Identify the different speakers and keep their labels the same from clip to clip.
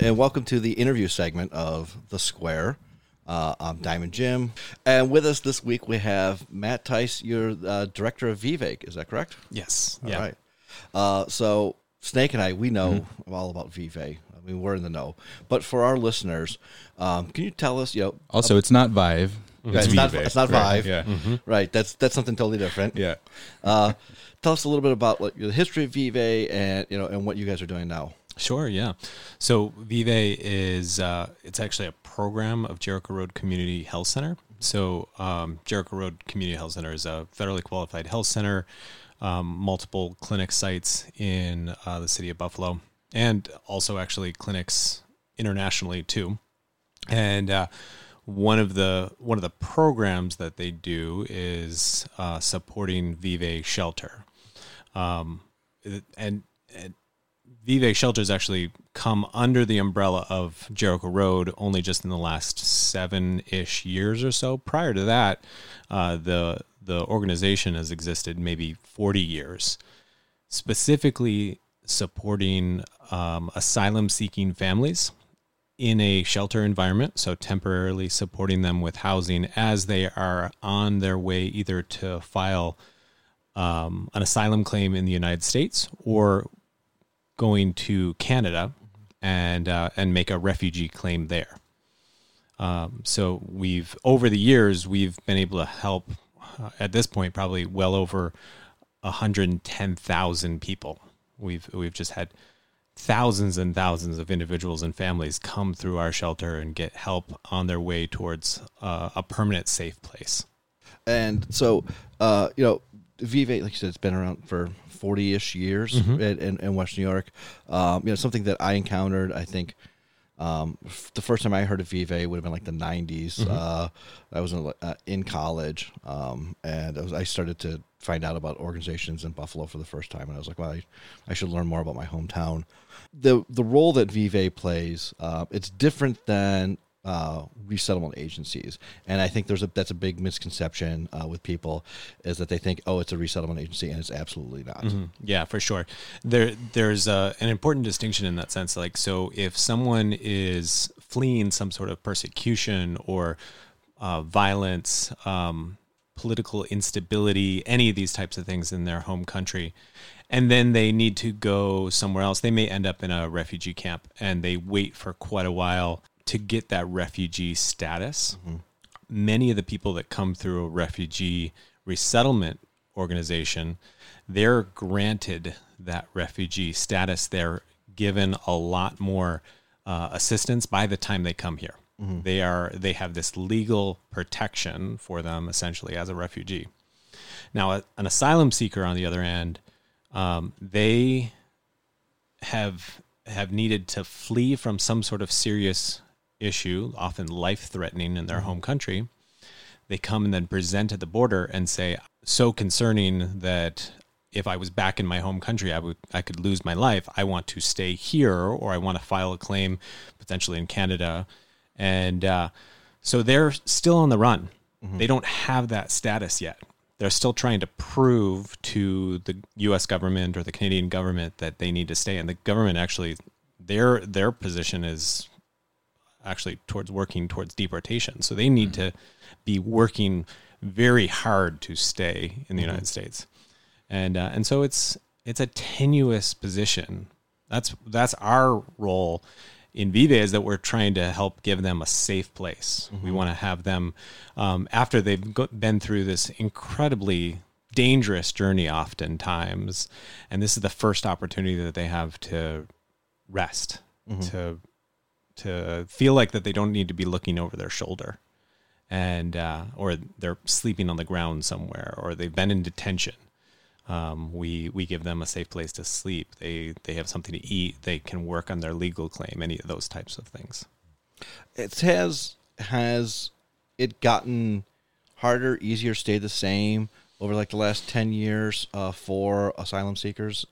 Speaker 1: and, and welcome to the interview segment of The Square. Uh, I'm Diamond Jim, and with us this week we have Matt Tice. You're uh, director of Vivek, is that correct?
Speaker 2: Yes.
Speaker 1: All
Speaker 2: yeah.
Speaker 1: right. Uh, so Snake and I, we know all about Vive. I mean, we're in the know. But for our listeners, um, can you tell us, you know,
Speaker 3: Also, it's not Vive.
Speaker 1: Yeah, it's not-
Speaker 3: Vive,
Speaker 1: it's not
Speaker 3: right,
Speaker 1: Vive.
Speaker 3: Yeah.
Speaker 1: right? That's that's something totally different.
Speaker 3: Yeah.
Speaker 1: Uh, tell us a little bit about like, the history of Vive and you know and what you guys are doing now.
Speaker 2: Sure. Yeah. So Vive is uh, it's actually a program of Jericho Road Community Health Center. So um, Jericho Road Community Health Center is a federally qualified health center, um, multiple clinic sites in uh, the city of Buffalo, and also actually clinics internationally too. And uh, one of the one of the programs that they do is uh, supporting Vive Shelter, um, and, and Vive Shelters actually come under the umbrella of Jericho Road only just in the last seven ish years or so. Prior to that, uh, the the organization has existed maybe forty years, specifically supporting um, asylum seeking families in a shelter environment, so temporarily supporting them with housing as they are on their way either to file um, an asylum claim in the United States or going to Canada and uh, and make a refugee claim there. Um, so we've over the years we've been able to help uh, at this point probably well over 110,000 people. We've we've just had thousands and thousands of individuals and families come through our shelter and get help on their way towards uh, a permanent safe place.
Speaker 1: And so, uh, you know, Vive, like you said, it's been around for 40 ish years in, in, in West New York. Um, you know, something that I encountered, I think, um, f- the first time I heard of Vive would have been like the 90s. Uh, I was in, uh, in college, um, and I, was, I started to find out about organizations in Buffalo for the first time, and I was like, well, I, I should learn more about my hometown. The the role that Vive plays, uh, it's different than uh, resettlement agencies, and I think there's a that's a big misconception uh, with people is that they think, oh, it's a resettlement agency, and it's absolutely not.
Speaker 2: Yeah, for sure. There, there's a, an important distinction in that sense. Like, so if someone is fleeing some sort of persecution or uh, violence, um, political instability, any of these types of things in their home country, and then they need to go somewhere else, they may end up in a refugee camp and they wait for quite a while to get that refugee status many of the people that come through a refugee resettlement organization, they're granted that refugee status. They're given a lot more uh, assistance by the time they come here. They are they have this legal protection for them essentially as a refugee. Now, a- an asylum seeker, on the other hand, um, they have have needed to flee from some sort of serious issue, often life threatening in their home country. They come and then present at the border and say, "So concerning that if I was back in my home country, I would I could lose my life. I want to stay here, or I want to file a claim potentially in Canada." And uh, so they're still on the run. They don't have that status yet. They're still trying to prove to the U.S. government or the Canadian government that they need to stay. And the government actually, their their position is actually towards working towards deportation. So they need to be working very hard to stay in the United States. And uh, and so it's it's a tenuous position. That's that's our role in Vive is that we're trying to help give them a safe place. We want to have them um, after they've go- been through this incredibly dangerous journey, oftentimes, and this is the first opportunity that they have to rest, to to feel like that they don't need to be looking over their shoulder and uh, or they're sleeping on the ground somewhere or they've been in detention. Um, we we give them a safe place to sleep. They they have something to eat. They can work on their legal claim any of those types of things.
Speaker 1: It has has it gotten harder, easier, stayed the same over like the last ten years uh, for asylum seekers?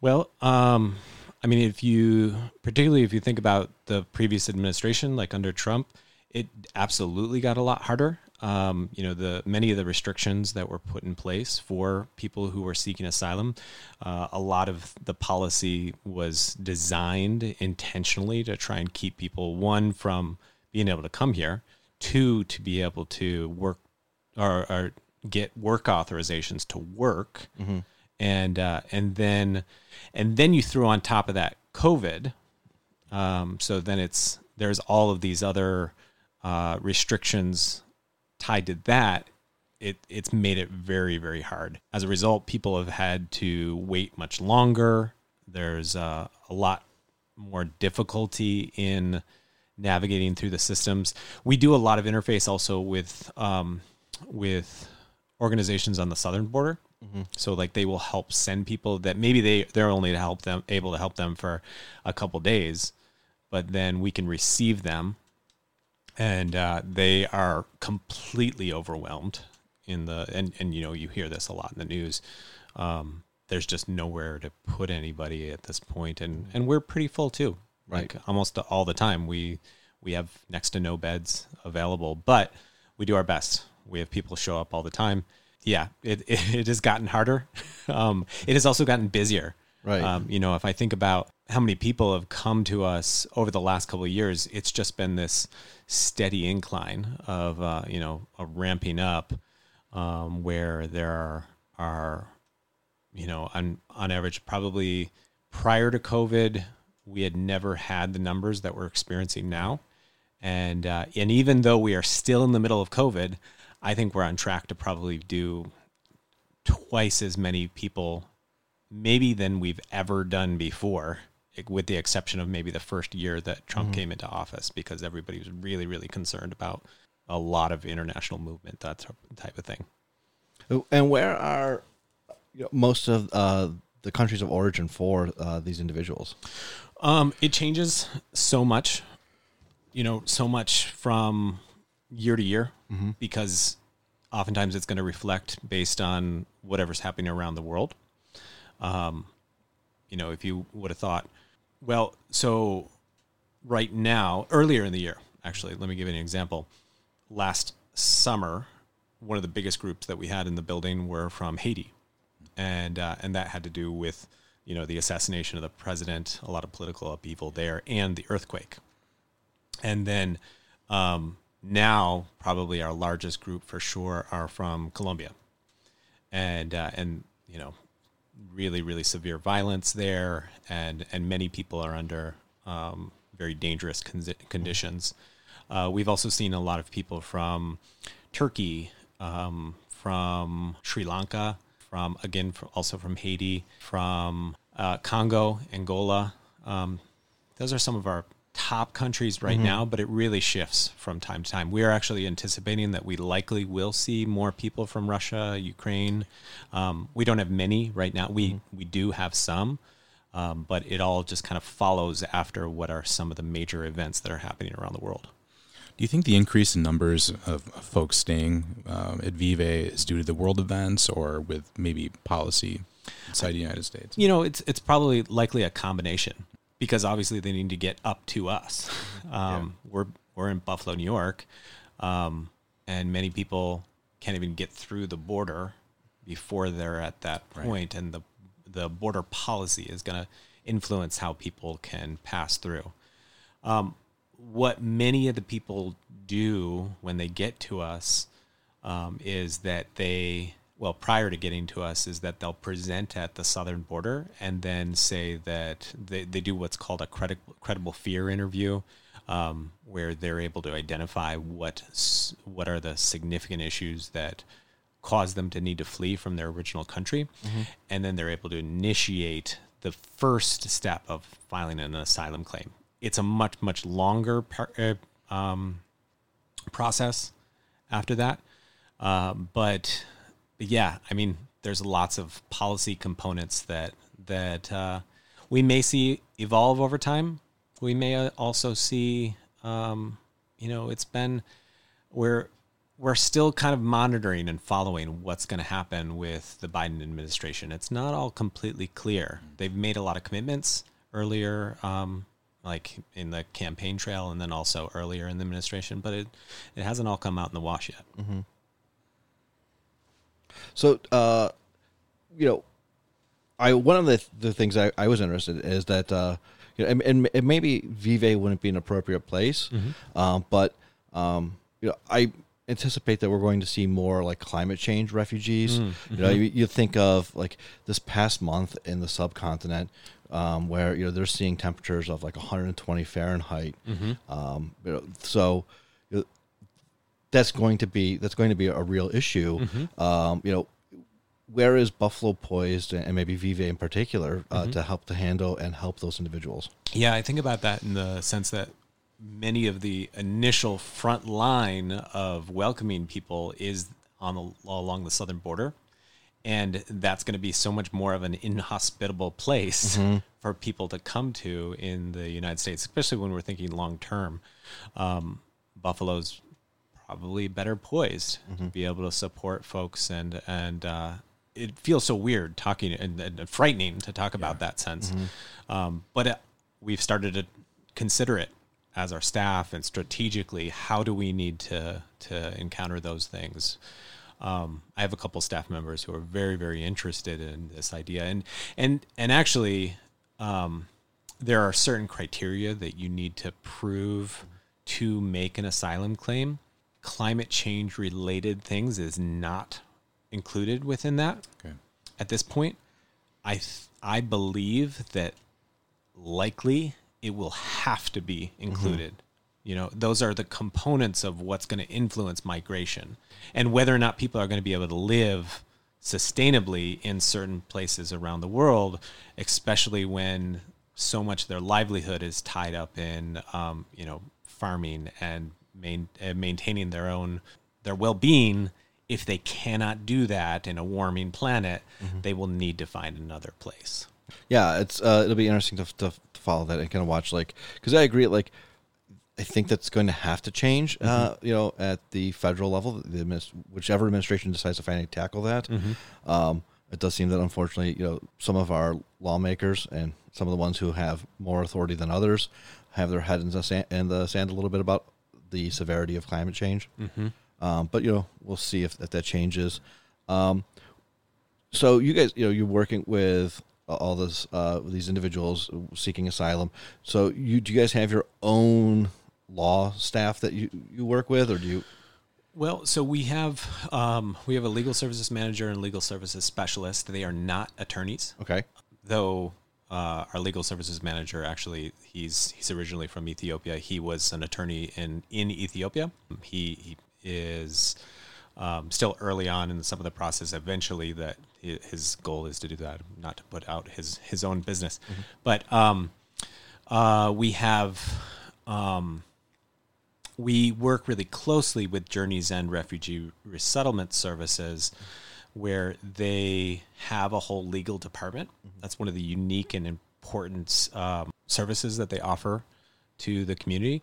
Speaker 2: Well, um, I mean, if you, particularly if you think about the previous administration, like under Trump, it absolutely got a lot harder. um, you know, the many of the restrictions that were put in place for people who were seeking asylum, uh, a lot of the policy was designed intentionally to try and keep people one from being able to come here, two to be able to work or, or get work authorizations to work,
Speaker 1: Mm-hmm.
Speaker 2: And uh, and then and then you threw on top of that COVID. Um, so then it's there's all of these other uh, restrictions tied to that. It it's made it very very hard. As a result, people have had to wait much longer. There's uh, a lot more difficulty in navigating through the systems. We do a lot of interface also with um, with organizations on the southern border. So like they will help send people that maybe they they're only to help them able to help them for a couple days, but then we can receive them, and uh, they are completely overwhelmed in the and and you know you hear this a lot in the news. Um, there's just nowhere to put anybody at this point, and and we're pretty full too.
Speaker 1: Right.
Speaker 2: Like almost all the time we we have next to no beds available, but we do our best. We have people show up all the time. Yeah, it it, it has gotten harder. Um, it has also gotten busier.
Speaker 1: Right.
Speaker 2: Um, you know, if I think about how many people have come to us over the last couple of years, it's just been this steady incline of uh, you know a ramping up, um, where there are, are you know on on average probably prior to COVID we had never had the numbers that we're experiencing now, and uh, and even though we are still in the middle of COVID, I think we're on track to probably do twice as many people maybe than we've ever done before with the exception of maybe the first year that Trump came into office because everybody was really really concerned about a lot of international movement that type of thing
Speaker 1: And where are you know, most of uh, the countries of origin for uh, these individuals?
Speaker 2: um, it changes so much you know so much from year to year because oftentimes it's going to reflect based on whatever's happening around the world. Um, you know if you would have thought well so right now earlier in the year actually let me give you an example. Last summer one of the biggest groups that we had in the building were from haiti. And uh, and that had to do with you know the assassination of the president a lot of political upheaval there and the earthquake. And then um, now probably our largest group for sure are from Colombia, and uh, and you know really really severe violence there, and and many people are under um, very dangerous con- conditions. Uh, we've also seen a lot of people from Turkey, um, from Sri Lanka, from again from, also from Haiti, from uh, Congo, Angola. Um, those are some of our top countries right now, but it really shifts from time to time. We are actually anticipating that we likely will see more people from Russia, Ukraine. Um, we don't have many right now. We we do have some, um, but it all just kind of follows after what are some of the major events that are happening around the world.
Speaker 3: Do you think the increase in numbers of folks staying um, at Vive is due to the world events or with maybe policy inside the United States?
Speaker 2: You know, it's it's probably likely a combination because obviously they need to get up to us. Um, We're we're in Buffalo, New York, um, and many people can't even get through the border before they're at that point. point, and the the border policy is going to influence how people can pass through. Um, what many of the people do when they get to us um, is that they well prior to getting to us is that they'll present at the southern border and then say that they, they do what's called a credible, credible fear interview um, where they're able to identify what what are the significant issues that cause them to need to flee from their original country. And then they're able to initiate the first step of filing an asylum claim. It's a much much longer par- uh, um, process after that. Um, but, but yeah, I mean, there's lots of policy components that that uh, we may see evolve over time. We may uh, also see, um, you know, it's been we're we're still kind of monitoring and following what's going to happen with the Biden administration. It's not all completely clear. They've made a lot of commitments earlier um, like in the campaign trail and then also earlier in the administration, but it it hasn't all come out in the wash yet.
Speaker 1: So, uh, you know, I one of the the things I, I was interested in is that uh, you know, and, and, and maybe Vive wouldn't be an appropriate place, um, but um, you know, I anticipate that we're going to see more like climate change refugees. You know, you, you think of like this past month in the subcontinent. Um, where you know they're seeing temperatures of like 120 Fahrenheit, um, you know, so that's going to be that's going to be a real issue. Um, you know, where is Buffalo poised, and maybe Vive in particular, uh, to help to handle and help those individuals?
Speaker 2: Yeah, I think about that in the sense that many of the initial front line of welcoming people is on the along the southern border. And that's going to be so much more of an inhospitable place for people to come to in the United States, especially when we're thinking long term. Um, Buffalo's probably better poised to be able to support folks, and and uh, it feels so weird talking and, and frightening to talk about that sense. Um, but it, we've started to consider it as our staff and strategically how do we need to to encounter those things? Um, I have a couple staff members who are very very interested in this idea. And and and actually um, there are certain criteria that you need to prove to make an asylum claim climate change related things is not included within that
Speaker 3: Okay.
Speaker 2: at this point i th- i believe that likely it will have to be included. You know, those are the components of what's going to influence migration and whether or not people are going to be able to live sustainably in certain places around the world, especially when so much of their livelihood is tied up in, um, you know, farming and main, uh, maintaining their own their well-being. If they cannot do that in a warming planet, they will need to find another place.
Speaker 1: Yeah, it's uh, it'll be interesting to, to, to follow that and kind of watch like because I agree like I think that's going to have to change. Uh, you know, at the federal level, the whichever administration decides to finally tackle that. Um, it does seem that unfortunately, you know, some of our lawmakers and some of the ones who have more authority than others have their head in the sand, in the sand a little bit about the severity of climate change. Um, but you know, we'll see if, if that changes. Um, so you guys, you know, you're working with all this uh, these individuals seeking asylum. So you do you guys have your own law staff that you, you work with, or do you?
Speaker 2: Well, so we have um, we have a legal services manager and legal services specialist. They are not attorneys,
Speaker 1: Okay,
Speaker 2: though. Uh, our legal services manager actually he's he's originally from Ethiopia. He was an attorney in in Ethiopia. He, he is um, still early on in some of the process. Eventually, that his goal is to do that, not to put out his his own business. But um, uh, we have um, we work really closely with Journey's End Refugee Resettlement Services, where they have a whole legal department. That's one of the unique and important um, services that they offer to the community.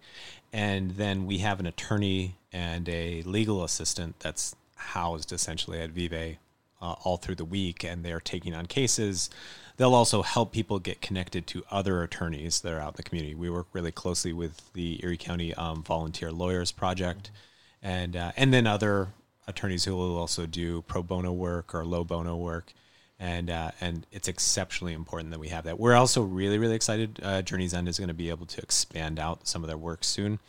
Speaker 2: And then we have an attorney and a legal assistant that's housed essentially at Vive uh, all through the week, and they're taking on cases. They'll also help people get connected to other attorneys that are out in the community. We work really closely with the Erie County um, Volunteer Lawyers Project, and uh, and then other attorneys who will also do pro bono work or low bono work, and uh, and it's exceptionally important that we have that. We're also really really excited. Uh, Journey's End is going to be able to expand out some of their work soon,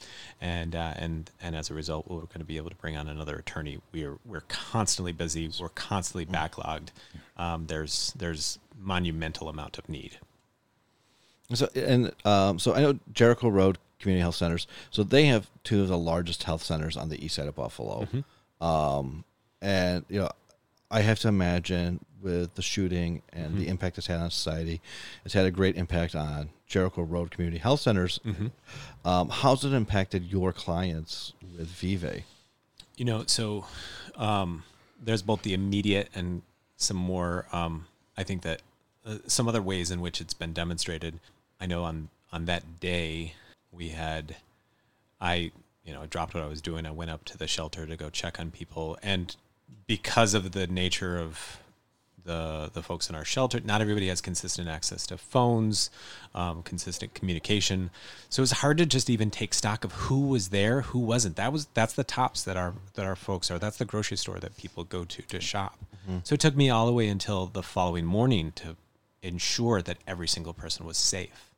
Speaker 2: and uh, and and as a result, we're going to be able to bring on another attorney. We're we're constantly busy. We're constantly backlogged. Um, there's there's monumental amount of need.
Speaker 1: so and um, so I know Jericho Road Community Health Centers. So they have two of the largest health centers on the east side of Buffalo, um, and you know I have to imagine with the shooting and the impact it's had on society, it's had a great impact on Jericho Road Community Health Centers. Um, how's it impacted your clients with Vive?
Speaker 2: You know, so um, there's both the immediate and some more. Um, I think that uh, some other ways in which it's been demonstrated. I know on on that day we had, I you know I dropped what I was doing. I went up to the shelter to go check on people, and because of the nature of the the folks in our shelter. Not everybody has consistent access to phones, um, consistent communication. So it's hard to just even take stock of who was there, who wasn't. That was that's the Tops that our that our folks are. That's the grocery store that people go to to shop. So it took me all the way until the following morning to ensure that every single person was safe,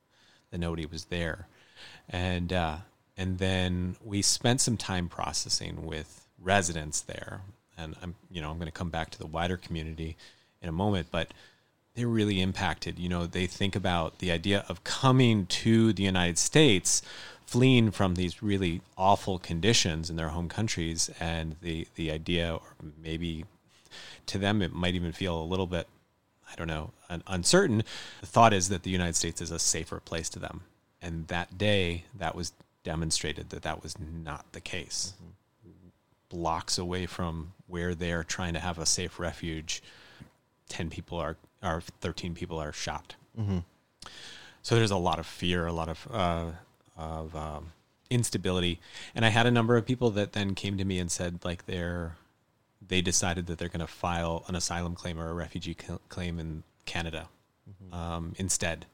Speaker 2: that nobody was there, and uh, and then we spent some time processing with residents there. And I'm you know I'm going to come back to the wider community in a moment, but they're really impacted. You know, they think about the idea of coming to the United States, fleeing from these really awful conditions in their home countries, and the the idea, or maybe to them, it might even feel a little bit, I don't know, un- uncertain. The thought is that the United States is a safer place to them, and that day, that was demonstrated that that was not the case. Blocks away from where they are trying to have a safe refuge, ten people are, or thirteen people are shot. So there's a lot of fear, a lot of uh, of um, instability, and I had a number of people that then came to me and said like they're they decided that they're going to file an asylum claim or a refugee cl- claim in Canada um, instead.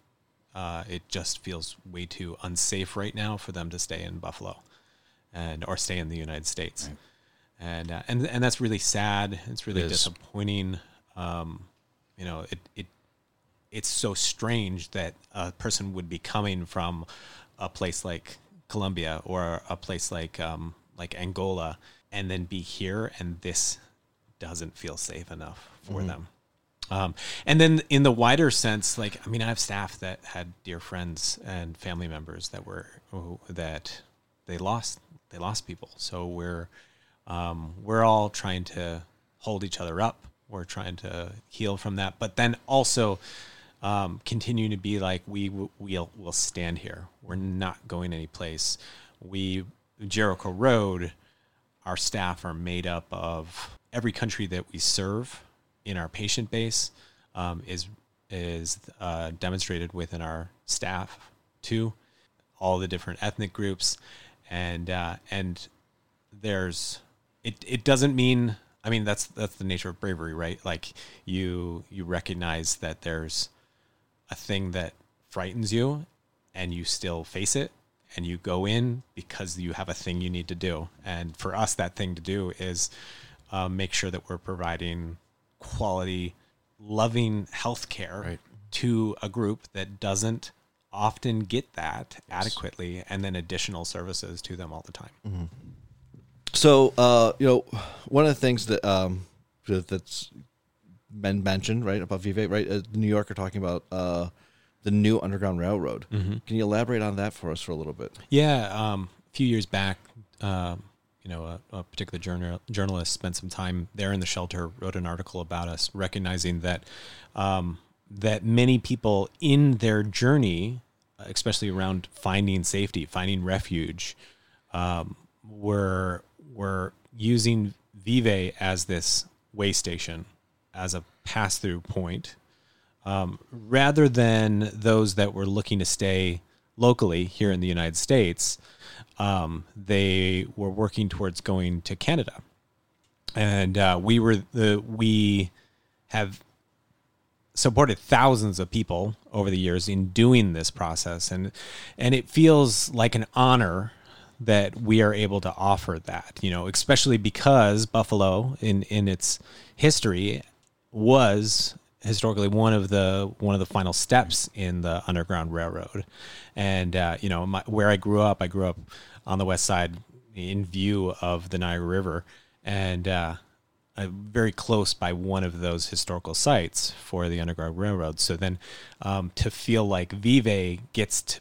Speaker 2: Uh, it just feels way too unsafe right now for them to stay in Buffalo, and or stay in the United States, and uh, and and that's really sad. It's really
Speaker 3: It is.
Speaker 2: disappointing. Um, you know, it it it's so strange that a person would be coming from a place like Colombia or a place like um, like Angola and then be here and this doesn't feel safe enough for them. Um, and then in the wider sense, like I mean, I have staff that had dear friends and family members that were that they lost they lost people. So we're um, we're all trying to hold each other up. We're trying to heal from that, but then also um, continue to be like we w- we'll we'll stand here. We're not going anyplace. We Jericho Road, our staff are made up of every country that we serve in our patient base um, is is uh, demonstrated within our staff too, all the different ethnic groups, and uh, and there's it it doesn't mean I mean that's that's the nature of bravery, right? Like you you recognize that there's a thing that frightens you and you still face it and you go in because you have a thing you need to do. And for us that thing to do is uh, make sure that we're providing quality loving healthcare
Speaker 3: Right.
Speaker 2: to a group that doesn't often get that adequately and then additional services to them all the time.
Speaker 1: So, uh, you know, one of the things that um, that- that's been mentioned, right, about Vive, right, uh, New York are talking about uh, the new Underground Railroad. Can you elaborate on that for us for a little bit?
Speaker 2: Yeah, um, a few years back, um, you know, a, a particular journal, journalist spent some time there in the shelter, wrote an article about us, recognizing that um, that many people in their journey, especially around finding safety, finding refuge, um, were were using Vive as this way station, as a pass through point, um, rather than those that were looking to stay locally here in the United States. Um, they were working towards going to Canada, and uh, we were the we have supported thousands of people over the years in doing this process and and it feels like an honor that we are able to offer that you know especially because buffalo in in its history was historically one of the one of the final steps in the underground railroad and uh, you know my, where i grew up i grew up on the west side in view of the niagara river and uh, very close by one of those historical sites for the Underground Railroad. So then um, to feel like Vive gets to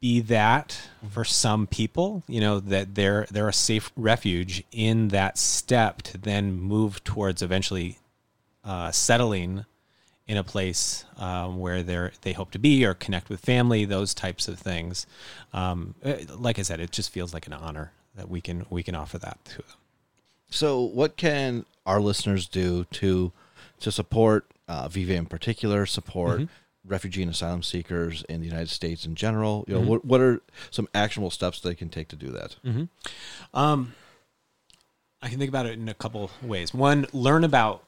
Speaker 2: be that for some people, you know, that they're they're a safe refuge in that step to then move towards eventually uh, settling in a place um, where they're they hope to be or connect with family, those types of things. Um, uh, like I said, it just feels like an honor that we can we can offer that to them.
Speaker 1: So, what can our listeners do to to support uh, Vive in particular, support refugee and asylum seekers in the United States in general? You know, what what are some actionable steps they can take to do that?
Speaker 2: Um, I can think about it in a couple ways. One, learn about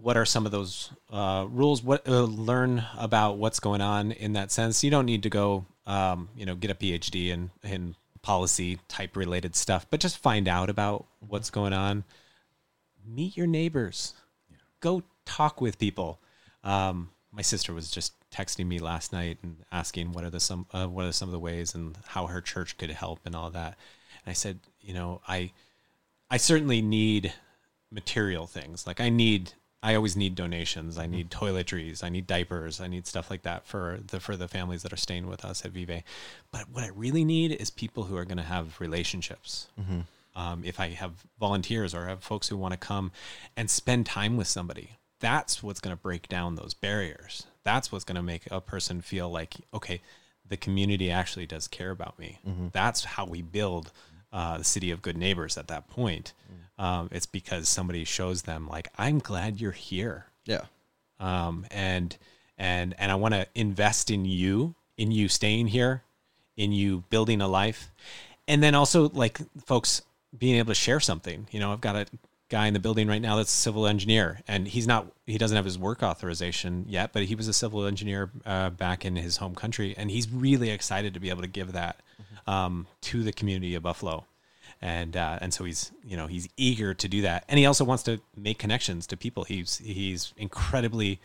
Speaker 2: what are some of those uh, rules? What uh, learn about what's going on in that sense. You don't need to go, um, you know, get a PhD in in policy type related stuff, but just find out about what's going on. Meet your neighbors. Go talk with people. Um, my sister was just texting me last night and asking what are the some uh, what are some of the ways and how her church could help and all that. And I said, you know, I I certainly need material things. Like I need I always need donations. I need toiletries. I need diapers. I need stuff like that for the for the families that are staying with us at Vive. But what I really need is people who are going to have relationships.
Speaker 1: Mm-hmm.
Speaker 2: Um, if I have volunteers or have folks who want to come and spend time with somebody, that's what's going to break down those barriers. That's what's going to make a person feel like, okay, the community actually does care about me.
Speaker 1: Mm-hmm.
Speaker 2: That's how we build uh, the city of good neighbors at that point. Um, it's because somebody shows them like, I'm glad you're here.
Speaker 1: Yeah.
Speaker 2: Um, and, and, and I want to invest in you, in you staying here, in you building a life. And then also like folks being able to share something, you know, I've got a guy in the building right now that's a civil engineer and he's not he doesn't have his work authorization yet but he was a civil engineer uh, back in his home country and he's really excited to be able to give that um, to the community of buffalo and uh, and so he's you know he's eager to do that and he also wants to make connections to people he's he's incredibly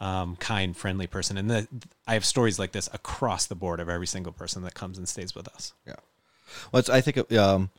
Speaker 2: um, kind friendly person and the, i have stories like this across the board of every single person that comes and stays with us
Speaker 1: Yeah. Well, it's, I think, um,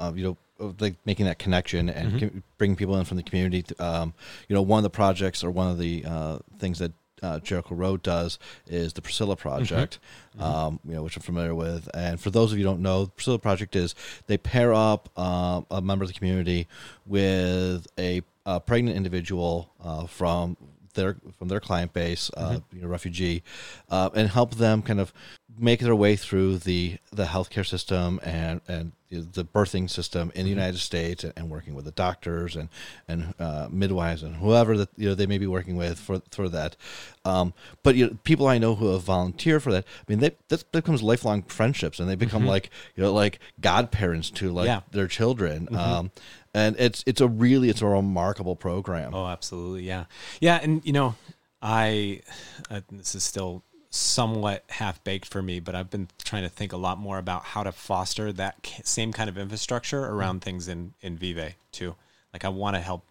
Speaker 1: uh, you know, like making that connection and com- bringing people in from the community. to- Um, you know, one of the projects or one of the uh, things that uh, Jericho Road does is the Priscilla Project, Um, you know, which I'm familiar with. And for those of you who don't know, the Priscilla Project is they pair up um, a member of the community with a, a pregnant individual uh, from their from their client base, uh, you know, refugee, uh, and help them kind of make their way through the the healthcare system and and the birthing system in the United States, and, and working with the doctors and and uh, midwives and whoever that you know they may be working with for for that. Um, but you know, people I know who have volunteered for that, I mean, they, that becomes lifelong friendships, and they become like you know like godparents to like
Speaker 2: Yeah.
Speaker 1: their children. Um, and it's it's a really it's a remarkable program.
Speaker 2: Oh, absolutely. Yeah. Yeah. And, you know, I, uh, this is still somewhat half baked for me, but I've been trying to think a lot more about how to foster that same kind of infrastructure around things in, in Vive too. Like I want to help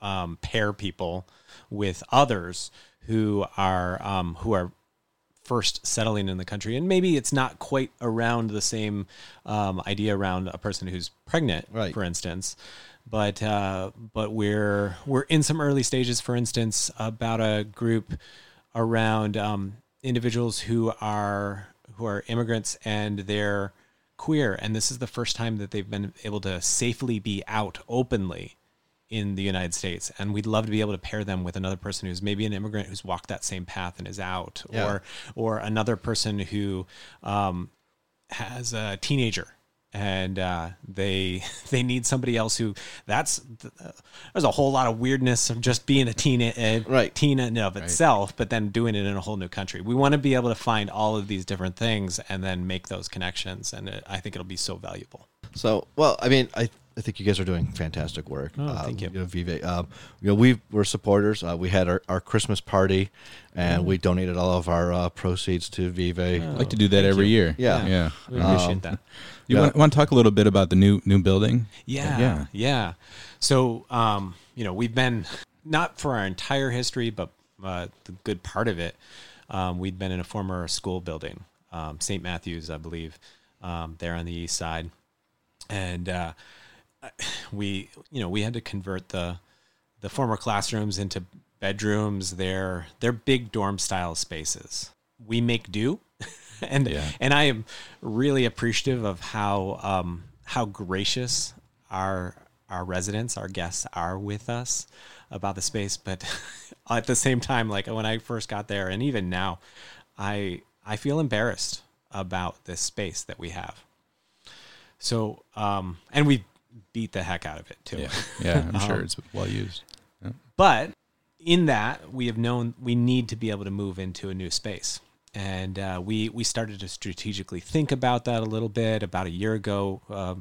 Speaker 2: um, pair people with others who are, um, who are first settling in the country and maybe it's not quite around the same um, idea around a person who's pregnant
Speaker 1: Right.
Speaker 2: for instance but uh, but we're we're in some early stages for instance about a group around um, individuals who are who are immigrants and they're queer and this is the first time that they've been able to safely be out openly in the United States, and we'd love to be able to pair them with another person who's maybe an immigrant who's walked that same path and is out,
Speaker 1: Yeah.
Speaker 2: or or another person who um, has a teenager and uh, they they need somebody else who that's there's a whole lot of weirdness of just being a teen uh,
Speaker 1: Right.
Speaker 2: teen in of itself, but then doing it in a whole new country. We want to be able to find all of these different things and then make those connections, and it, I think it'll be so valuable.
Speaker 1: So, well, I mean, I, I think you guys are doing fantastic work.
Speaker 2: Oh, thank you.
Speaker 1: know, Vive, um, you know, we were supporters. Uh, we had our, our Christmas party, and we donated all of our uh, proceeds to Vive.
Speaker 3: I like to do that every year.
Speaker 1: Yeah.
Speaker 3: Yeah.
Speaker 2: We appreciate
Speaker 1: Um,
Speaker 2: that.
Speaker 3: You
Speaker 1: Yeah.
Speaker 3: want, want to talk a little bit about the new new building?
Speaker 2: Yeah,
Speaker 3: Yeah.
Speaker 2: yeah, So, um, you know, we've been not for our entire history, but uh, the good part of it. Um, we'd been in a former school building, um, St. Matthew's, I believe, um, there on the east side, and uh, we, you know, we had to convert the the former classrooms into bedrooms. They're they're big dorm style spaces. We make do, and
Speaker 3: Yeah.
Speaker 2: and I am really appreciative of how um, how gracious our our residents, our guests are with us about the space. But at the same time, like when I first got there, and even now, I I feel embarrassed about this space that we have. So, um, and we beat the heck out of it too.
Speaker 3: Yeah. Yeah. I'm sure
Speaker 2: Um,
Speaker 3: it's well used.
Speaker 2: But in that, we have known we need to be able to move into a new space. And uh, we, we started to strategically think about that a little bit. About a year ago, uh,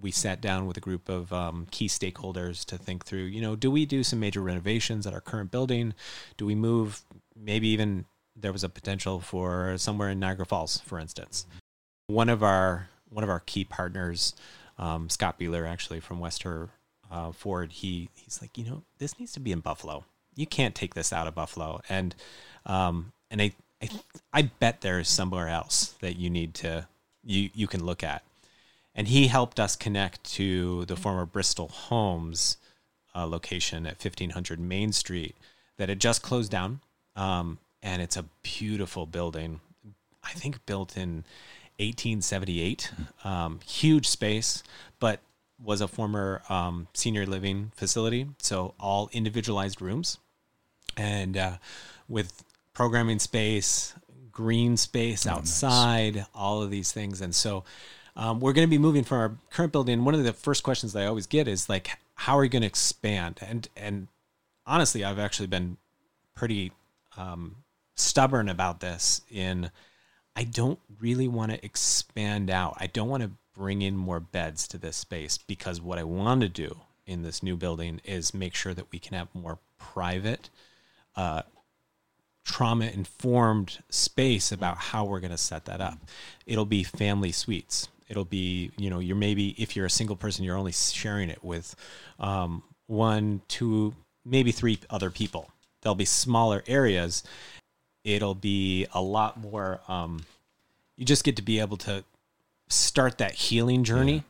Speaker 2: we sat down with a group of um, key stakeholders to think through, you know, do we do some major renovations at our current building? Do we move? Maybe even there was a potential for somewhere in Niagara Falls, for instance. One of our one of our key partners, um, Scott Bieler, actually from West Herr uh, Ford, he he's like, you know, this needs to be in Buffalo. You can't take this out of Buffalo, and um, and I, I I bet there is somewhere else that you need to you you can look at and he helped us connect to the former Bristol Homes uh, location at 1500 Main Street that had just closed down. Um, and it's a beautiful building, I think built in 1878. Um, huge space, but was a former um, senior living facility. So all individualized rooms and uh, with programming space, green space outside, nice. all of these things. And so um, we're going to be moving from our current building. One of the first questions that I always get is like, how are you going to expand? And and honestly, I've actually been pretty um, stubborn about this. In I don't really want to expand out. I don't want to bring in more beds to this space because what I want to do in this new building is make sure that we can have more private, uh, trauma informed space about how we're going to set that up. It'll be family suites it'll be you know you're maybe if you're a single person you're only sharing it with um, one two maybe three other people there'll be smaller areas it'll be a lot more um, you just get to be able to start that healing journey yeah.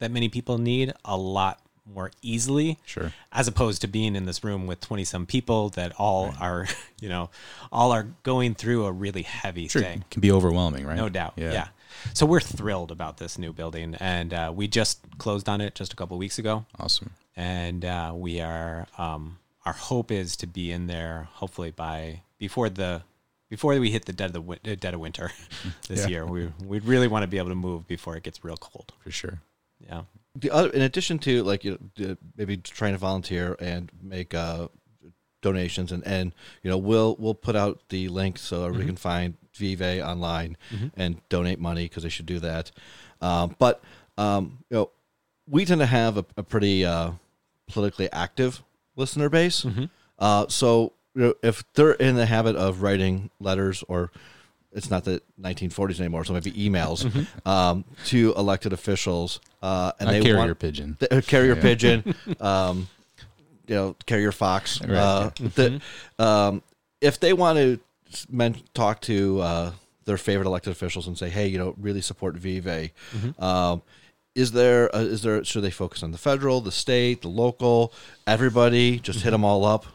Speaker 2: that many people need a lot more easily
Speaker 3: sure
Speaker 2: as opposed to being in this room with 20 some people that all right. are you know all are going through a really heavy sure. thing
Speaker 3: it can be overwhelming right
Speaker 2: no doubt yeah. yeah. So we're thrilled about this new building, and uh, we just closed on it just a couple weeks ago.
Speaker 3: Awesome.
Speaker 2: And uh, we are um, our hope is to be in there hopefully by before the before we hit the dead of the dead of winter this yeah. year. We we really want to be able to move before it gets real cold.
Speaker 3: For sure.
Speaker 2: Yeah.
Speaker 1: The other, in addition to like you know, maybe trying to volunteer and make uh, donations and and you know we'll we'll put out the link so everybody mm-hmm. can find Vive online mm-hmm. and donate money because they should do that. Um, but um, you know, we tend to have a, a pretty uh, politically active listener base. Mm-hmm. Uh, so you know, if they're in the habit of writing letters or it's not the 1940s anymore, so maybe emails mm-hmm. um, to elected officials, uh,
Speaker 3: and they carrier want pigeon,
Speaker 1: the, uh, carrier yeah. pigeon, um, you know, carrier fox. Right. Uh, the, mm-hmm. um, if they want to men- talk to uh, their favorite elected officials and say, "Hey, you know, really support Vive." Mm-hmm. Is there uh, is there should they focus on the federal, the state, the local, everybody? Just mm-hmm. hit them all up.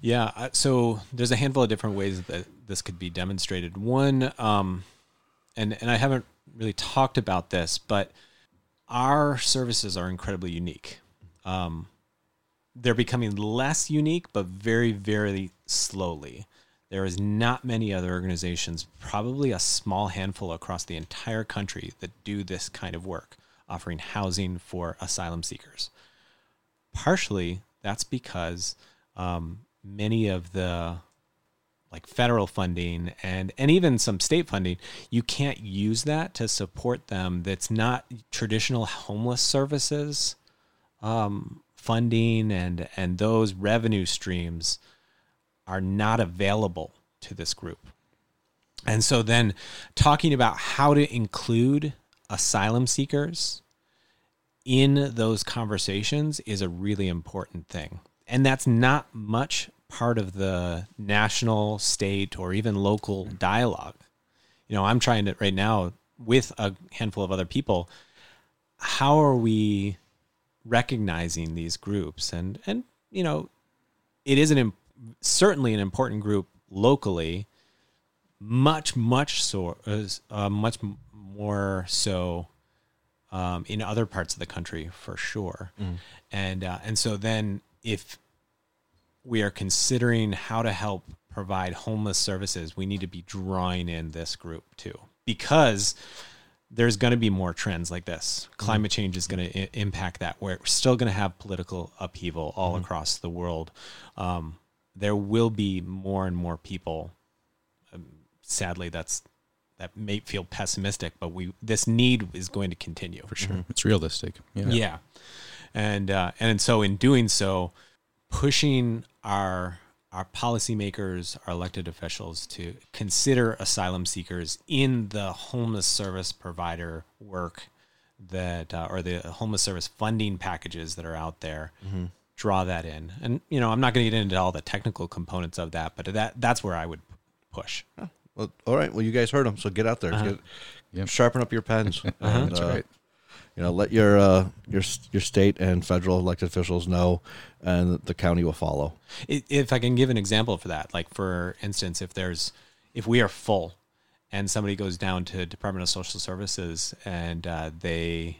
Speaker 2: Yeah. So there's a handful of different ways that this could be demonstrated. One, um, and and I haven't really talked about this, but our services are incredibly unique. Um, they're becoming less unique, but very, very slowly. There is not many other organizations, probably a small handful across the entire country, that do this kind of work, offering housing for asylum seekers. Partially, that's because um, many of the like federal funding and and even some state funding you can't use that to support them that's not traditional homeless services um, funding and and those revenue streams are not available to this group. And so then talking about how to include asylum seekers in those conversations is a really important thing. And that's not much part of the national, state, or even local dialogue. You know, I'm trying to right now with a handful of other people, how are we recognizing these groups? And and you know, it is an certainly an important group locally, much much so uh, much more so um, in other parts of the country for sure. Mm. And uh, and so then if we are considering how to help provide homeless services, we need to be drawing in this group too because there's going to be more trends like this. Mm-hmm. Climate change is going to I- impact that. We're still going to have political upheaval all mm-hmm. across the world. Um, there will be more and more people. Um, sadly, that's that may feel pessimistic, but we this need is going to continue
Speaker 3: for sure. It's realistic. Yeah.
Speaker 2: Yeah, and uh, and so in doing so, pushing our our policymakers, our elected officials to consider asylum seekers in the homeless service provider work that uh, or the homeless service funding packages that are out there draw that in and you know i'm not going to get into all the technical components of that but that that's where i would push
Speaker 1: Well, all right. Well, you guys heard them, so get out there,
Speaker 2: Uh-huh.
Speaker 1: get,
Speaker 3: Yep.
Speaker 1: sharpen up your pens. and,
Speaker 3: That's
Speaker 1: uh,
Speaker 3: right.
Speaker 1: You know, let your uh, your your state and federal elected officials know, and the county will follow.
Speaker 2: If I can give an example for that, like for instance, if there's if we are full and somebody goes down to Department of Social Services and uh, they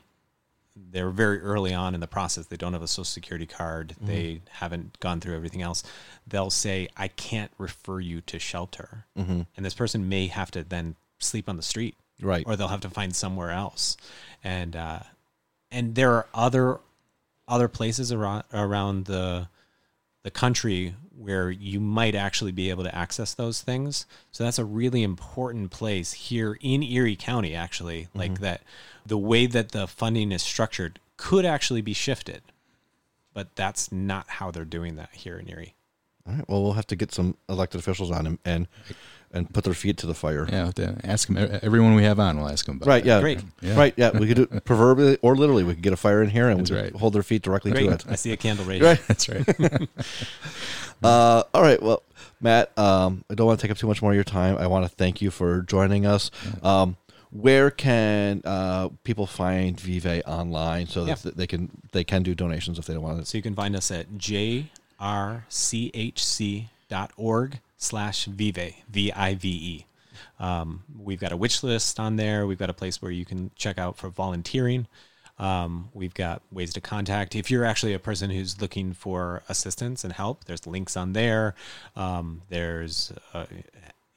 Speaker 2: they're very early on in the process, they don't have a social security card, they haven't gone through everything else, they'll say, "I can't refer you to shelter," and this person may have to then sleep on the street,
Speaker 1: Right.
Speaker 2: or they'll have to find somewhere else, and uh, and there are other other places around around the the country where you might actually be able to access those things. So that's a really important place here in Erie County, actually. Like mm-hmm. that, the way that the funding is structured could actually be shifted, but that's not how they're doing that here in Erie.
Speaker 1: All right. Well, we'll have to get some elected officials on him and and put their feet to the fire.
Speaker 3: Yeah, ask them. Everyone we have on, we'll ask them about.
Speaker 1: Right.
Speaker 3: that.
Speaker 1: Yeah.
Speaker 2: Great.
Speaker 3: Yeah.
Speaker 1: Right. Yeah. We could do proverbially or literally. We could get a fire in here and
Speaker 3: That's
Speaker 1: we could
Speaker 3: right.
Speaker 1: hold their feet directly
Speaker 2: Great.
Speaker 1: to it.
Speaker 2: I see a candle right
Speaker 1: Right.
Speaker 3: That's right.
Speaker 1: Uh, all right. Well, Matt, um, I don't want to take up too much more of your time. I want to thank you for joining us. Um, where can uh, people find Vive online so that
Speaker 2: Yeah.
Speaker 1: they can they can do donations if they don't want to?
Speaker 2: So you can find us at jrchc.org slash vive, V-I-V-E. Um, we've got a wish list on there. We've got a place where you can check out for volunteering. Um, we've got ways to contact. If you're actually a person who's looking for assistance and help, there's links on there. Um, there's uh,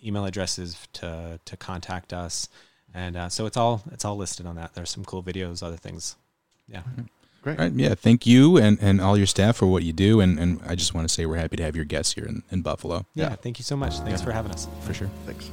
Speaker 2: email addresses to, to contact us. And uh, so it's all it's all listed on that. There's some cool videos, other things. Yeah.
Speaker 1: Great.
Speaker 3: All right. Yeah. Thank you and, and all your staff for what you do. And, and I just want to say we're happy to have your guests here in, in Buffalo.
Speaker 2: yeah. Thank you so much. Thanks for having us.
Speaker 3: For sure.
Speaker 1: Thanks.